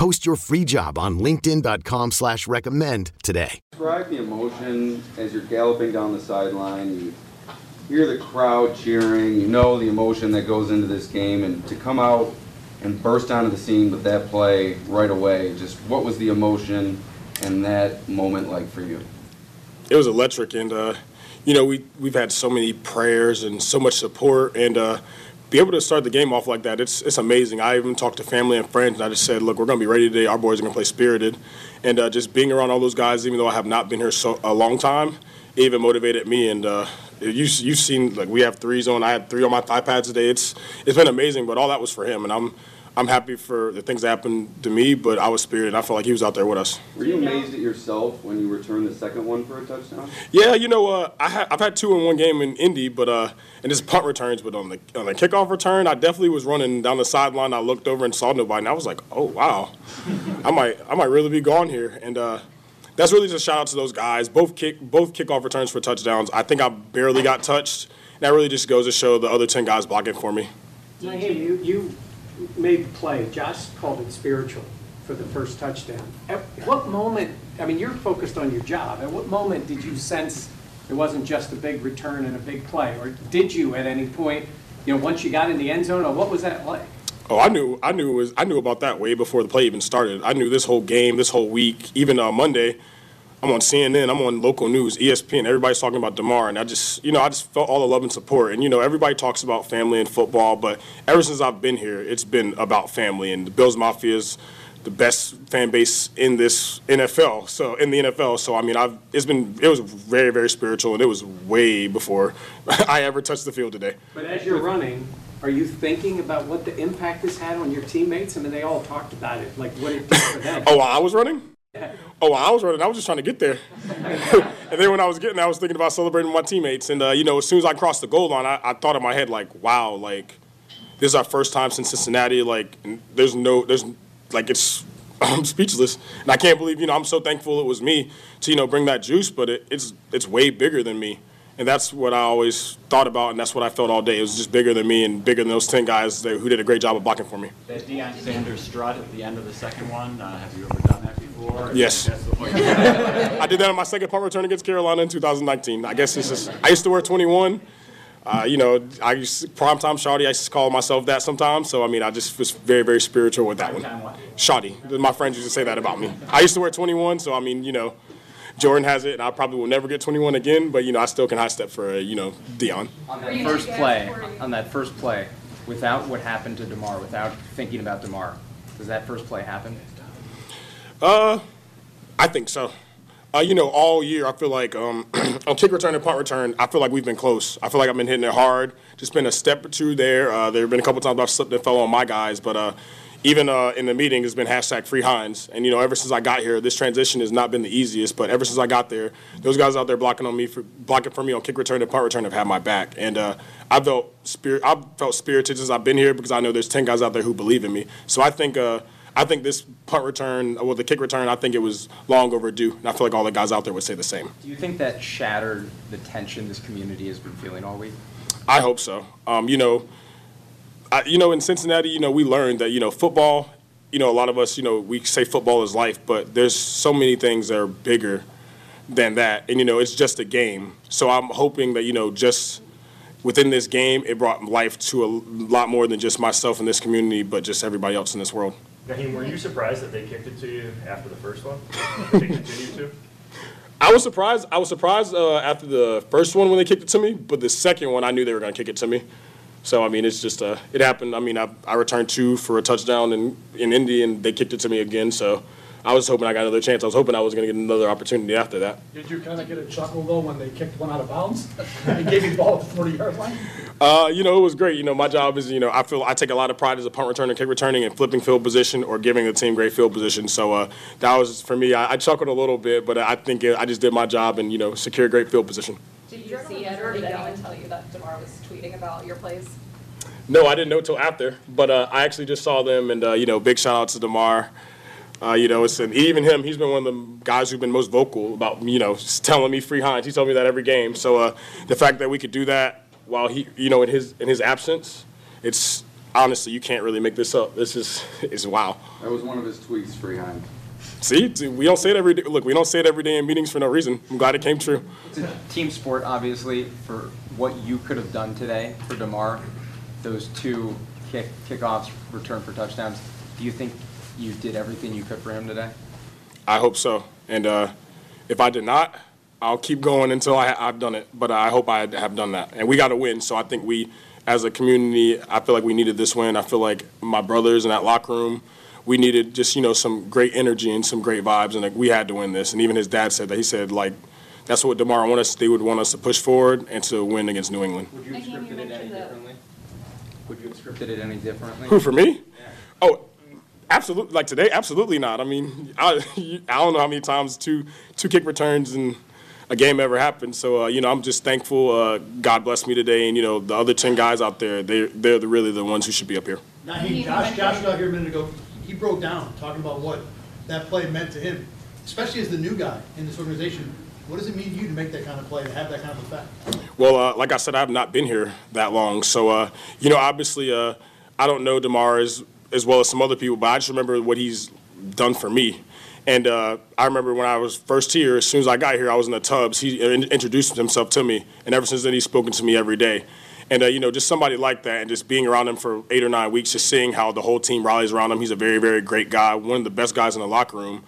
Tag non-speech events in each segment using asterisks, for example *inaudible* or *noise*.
Post your free job on linkedin.com slash recommend today. Describe the emotion as you're galloping down the sideline. You hear the crowd cheering. You know the emotion that goes into this game. And to come out and burst onto the scene with that play right away, just what was the emotion and that moment like for you? It was electric. And, uh, you know, we, we've had so many prayers and so much support. And, uh, be able to start the game off like that, it's it's amazing. I even talked to family and friends, and I just said, look, we're going to be ready today. Our boys are going to play spirited, and uh, just being around all those guys, even though I have not been here so a long time, even motivated me. And uh, you you've seen like we have threes on. I had three on my iPad today. It's it's been amazing, but all that was for him, and I'm I'm happy for the things that happened to me, but I was spirited. I felt like he was out there with us. Were you amazed at yourself when you returned the second one for a touchdown? Yeah, you know, uh, I ha- I've had two in one game in Indy, but uh, and it's punt returns, but on the on the kickoff return, I definitely was running down the sideline. I looked over and saw nobody, and I was like, oh wow, *laughs* I might I might really be gone here, and. Uh, that's really just a shout out to those guys. Both kick both kickoff returns for touchdowns. I think I barely got touched. And That really just goes to show the other ten guys blocking for me. Hey, you, you made the play. Josh called it spiritual for the first touchdown. At what moment, I mean, you're focused on your job. At what moment did you sense it wasn't just a big return and a big play? Or did you at any point, you know, once you got in the end zone, or what was that like? Oh, I knew, I knew, was, I knew about that way before the play even started. I knew this whole game, this whole week, even on Monday. I'm on CNN, I'm on local news, ESPN. Everybody's talking about Damar, and I just, you know, I just felt all the love and support. And you know, everybody talks about family and football, but ever since I've been here, it's been about family. And the Bills Mafia is the best fan base in this NFL. So in the NFL, so I mean, I've it's been it was very very spiritual, and it was way before *laughs* I ever touched the field today. But as you're running, are you thinking about what the impact this had on your teammates? I mean, they all talked about it, like what it did for them. oh, while I was running. Oh, I was running. I was just trying to get there. *laughs* and then when I was getting there, I was thinking about celebrating my teammates. And, uh, you know, as soon as I crossed the goal line, I, I, thought in my head, like, wow, like, this is our first time since Cincinnati. Like, there's no, there's, like, it's, *laughs* I'm speechless. And I can't believe, you know, I'm so thankful it was me to, you know, bring that juice, but it, it's, it's way bigger than me. And that's what I always thought about, and that's what I felt all day. It was just bigger than me and bigger than those 10 guys who did a great job of blocking for me. That Deion Sanders strut at the end of the second one, uh, have you ever done that before? Yes. *laughs* I did that on my second punt return against Carolina in 2019. I guess this is, I used to wear 21. Uh, you know, I used to, primetime Shawty, I used to call myself that sometimes. So, I mean, I just was very, very spiritual with that one. Shoddy. My friends used to say that about me. I used to wear 21, so, I mean, you know, Jordan has it, and I probably will never get 21 again. But you know, I still can high step for uh, you know Deion. On that first play, on that first play, without what happened to Damar, without thinking about Damar, does that first play happen? Uh, I think so. Uh, you know, all year I feel like um, *clears throat* on kick return and punt return, I feel like we've been close. I feel like I've been hitting it hard. Just been a step or two there. Uh, there have been a couple times I've slipped and fell on my guys, but uh, even uh, in the meeting it's been hashtag free Hines. And, you know, ever since I got here, this transition has not been the easiest, but ever since I got there, those guys out there blocking on me, for, blocking for me on kick return and punt return have had my back. And uh, I felt spirit, I felt spirited since I've been here because I know there's 10 guys out there who believe in me. So I think, uh, I think this punt return, well, the kick return, I think it was long overdue. And I feel like all the guys out there would say the same. Do you think that shattered the tension this community has been feeling all week? I hope so. Um, you know, I, you know, in Cincinnati, you know, we learned that you know football. You know, a lot of us, you know, we say football is life, but there's so many things that are bigger than that, and you know, it's just a game. So I'm hoping that you know, just within this game, it brought life to a lot more than just myself in this community, but just everybody else in this world. Nyheim, were you surprised that they kicked it to you after the first one? they to? *laughs* I was surprised. I was surprised uh, after the first one when they kicked it to me, but the second one, I knew they were going to kick it to me. So I mean, it's just uh, it happened. I mean, I, I returned two for a touchdown in in Indy, and they kicked it to me again. So I was hoping I got another chance. I was hoping I was going to get another opportunity after that. Did you kind of get a chuckle though when they kicked one out of bounds *laughs* and gave you the ball at the 40 yard line? Uh, you know, it was great. You know, my job is, you know, I feel I take a lot of pride as a punt returner, kick returning, and flipping field position or giving the team great field position. So uh, that was for me. I, I chuckled a little bit, but I think it, I just did my job and you know, secure great field position. Did you see it, or did anyone tell you that Damar was tweeting about your plays? No, I didn't know till after, but uh, I actually just saw them, and uh, you know, big shout out to Damar. Uh, you know, it's and even him. He's been one of the guys who've been most vocal about you know telling me free Hines. He told me that every game. So uh, the fact that we could do that while he, you know, in his in his absence, it's honestly you can't really make this up. This is *laughs* is wow. That was one of his tweets, free Hines. See, we don't say it every day. Look, we don't say it every day in meetings for no reason. I'm glad it came true. It's a team sport, obviously, for what you could have done today for Damar, those two kick, kickoffs, return for touchdowns. Do you think you did everything you could for him today? I hope so. And uh, if I did not, I'll keep going until I, have done it. But I hope I have done that. And we got to win. So I think we, as a community, I feel like we needed this win. I feel like my brothers in that locker room, we needed just you know some great energy and some great vibes, and like, we had to win this. And even his dad said that. He said like. That's what Damar wanted us. They would want us to push forward and to win against New England. Would you have scripted it any differently? Would you have scripted it any differently? Who for me? Oh, absolutely. Like today, absolutely not. I mean, I, I don't know how many times two two kick returns in a game ever happened. So uh, you know, I'm just thankful. Uh, God bless me today, and you know, the other ten guys out there, they they're the, really the ones who should be up here. Nyheim, Josh, Josh got here a minute ago. He broke down talking about what that play meant to him, especially as the new guy in this organization. What does it mean to you to make that kind of play, to have that kind of effect? Well, uh, like I said, I have not been here that long, so uh, you know, obviously, uh, I don't know Damar as as well as some other people, but I just remember what he's done for me. And uh, I remember when I was first here, as soon as I got here, I was in the tubs. He in- introduced himself to me, and ever since then, he's spoken to me every day. And uh, you know, just somebody like that, and just being around him for eight or nine weeks, just seeing how the whole team rallies around him. He's a very, very great guy, one of the best guys in the locker room.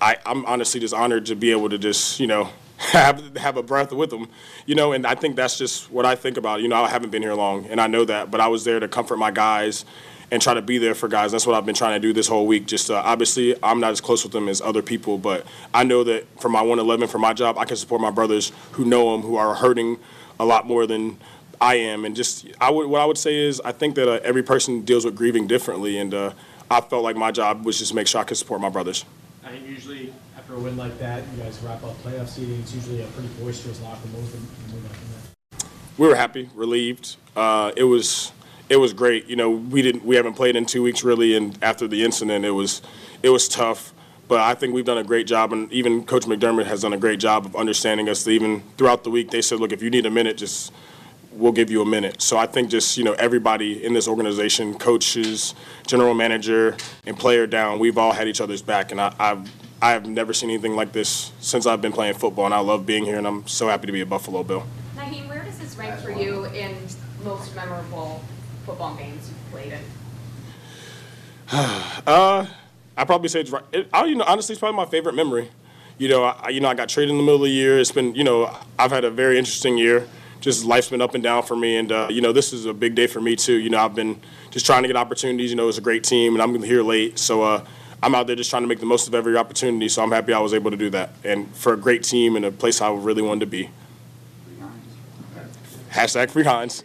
I, I'm honestly just honored to be able to just, you know, *laughs* have have a breath with him, you know. And I think that's just what I think about. You know, I haven't been here long, and I know that, but I was there to comfort my guys and try to be there for guys. That's what I've been trying to do this whole week. Just uh, obviously, I'm not as close with them as other people, but I know that for my 111, for my job, I can support my brothers who know them, who are hurting a lot more than I am. And just I would what I would say is I think that uh, every person deals with grieving differently, and uh, I felt like my job was just to make sure I could support my brothers. I think usually after a win like that, you guys wrap up playoff seeding. It's usually a pretty boisterous locker room. What was the mood after that? We were happy, relieved. Uh, it was it was great. You know, we didn't we haven't played in two weeks really, and after the incident, it was it was tough. But I think we've done a great job, and even Coach McDermott has done a great job of understanding us. Even throughout the week, they said, "Look, if you need a minute, just we'll give you a minute." So I think just you know everybody in this organization, coaches, general manager, and player down, we've all had each other's back, and I, I've I have never seen anything like this since I've been playing football, and I love being here, and I'm so happy to be a Buffalo Bill. Nyheim, where does this rank for you in most memorable football games you've played in? *sighs* uh, I probably say it's right. It, I, you know, honestly, it's probably my favorite memory. You know, I, you know, I got traded in the middle of the year. It's been, you know, I've had a very interesting year. Just life's been up and down for me, and uh, you know, this is a big day for me too. You know, I've been just trying to get opportunities. You know, it's a great team, and I'm here late, so uh, I'm out there just trying to make the most of every opportunity. So I'm happy I was able to do that, and for a great team and a place I really wanted to be. Hashtag free Hines.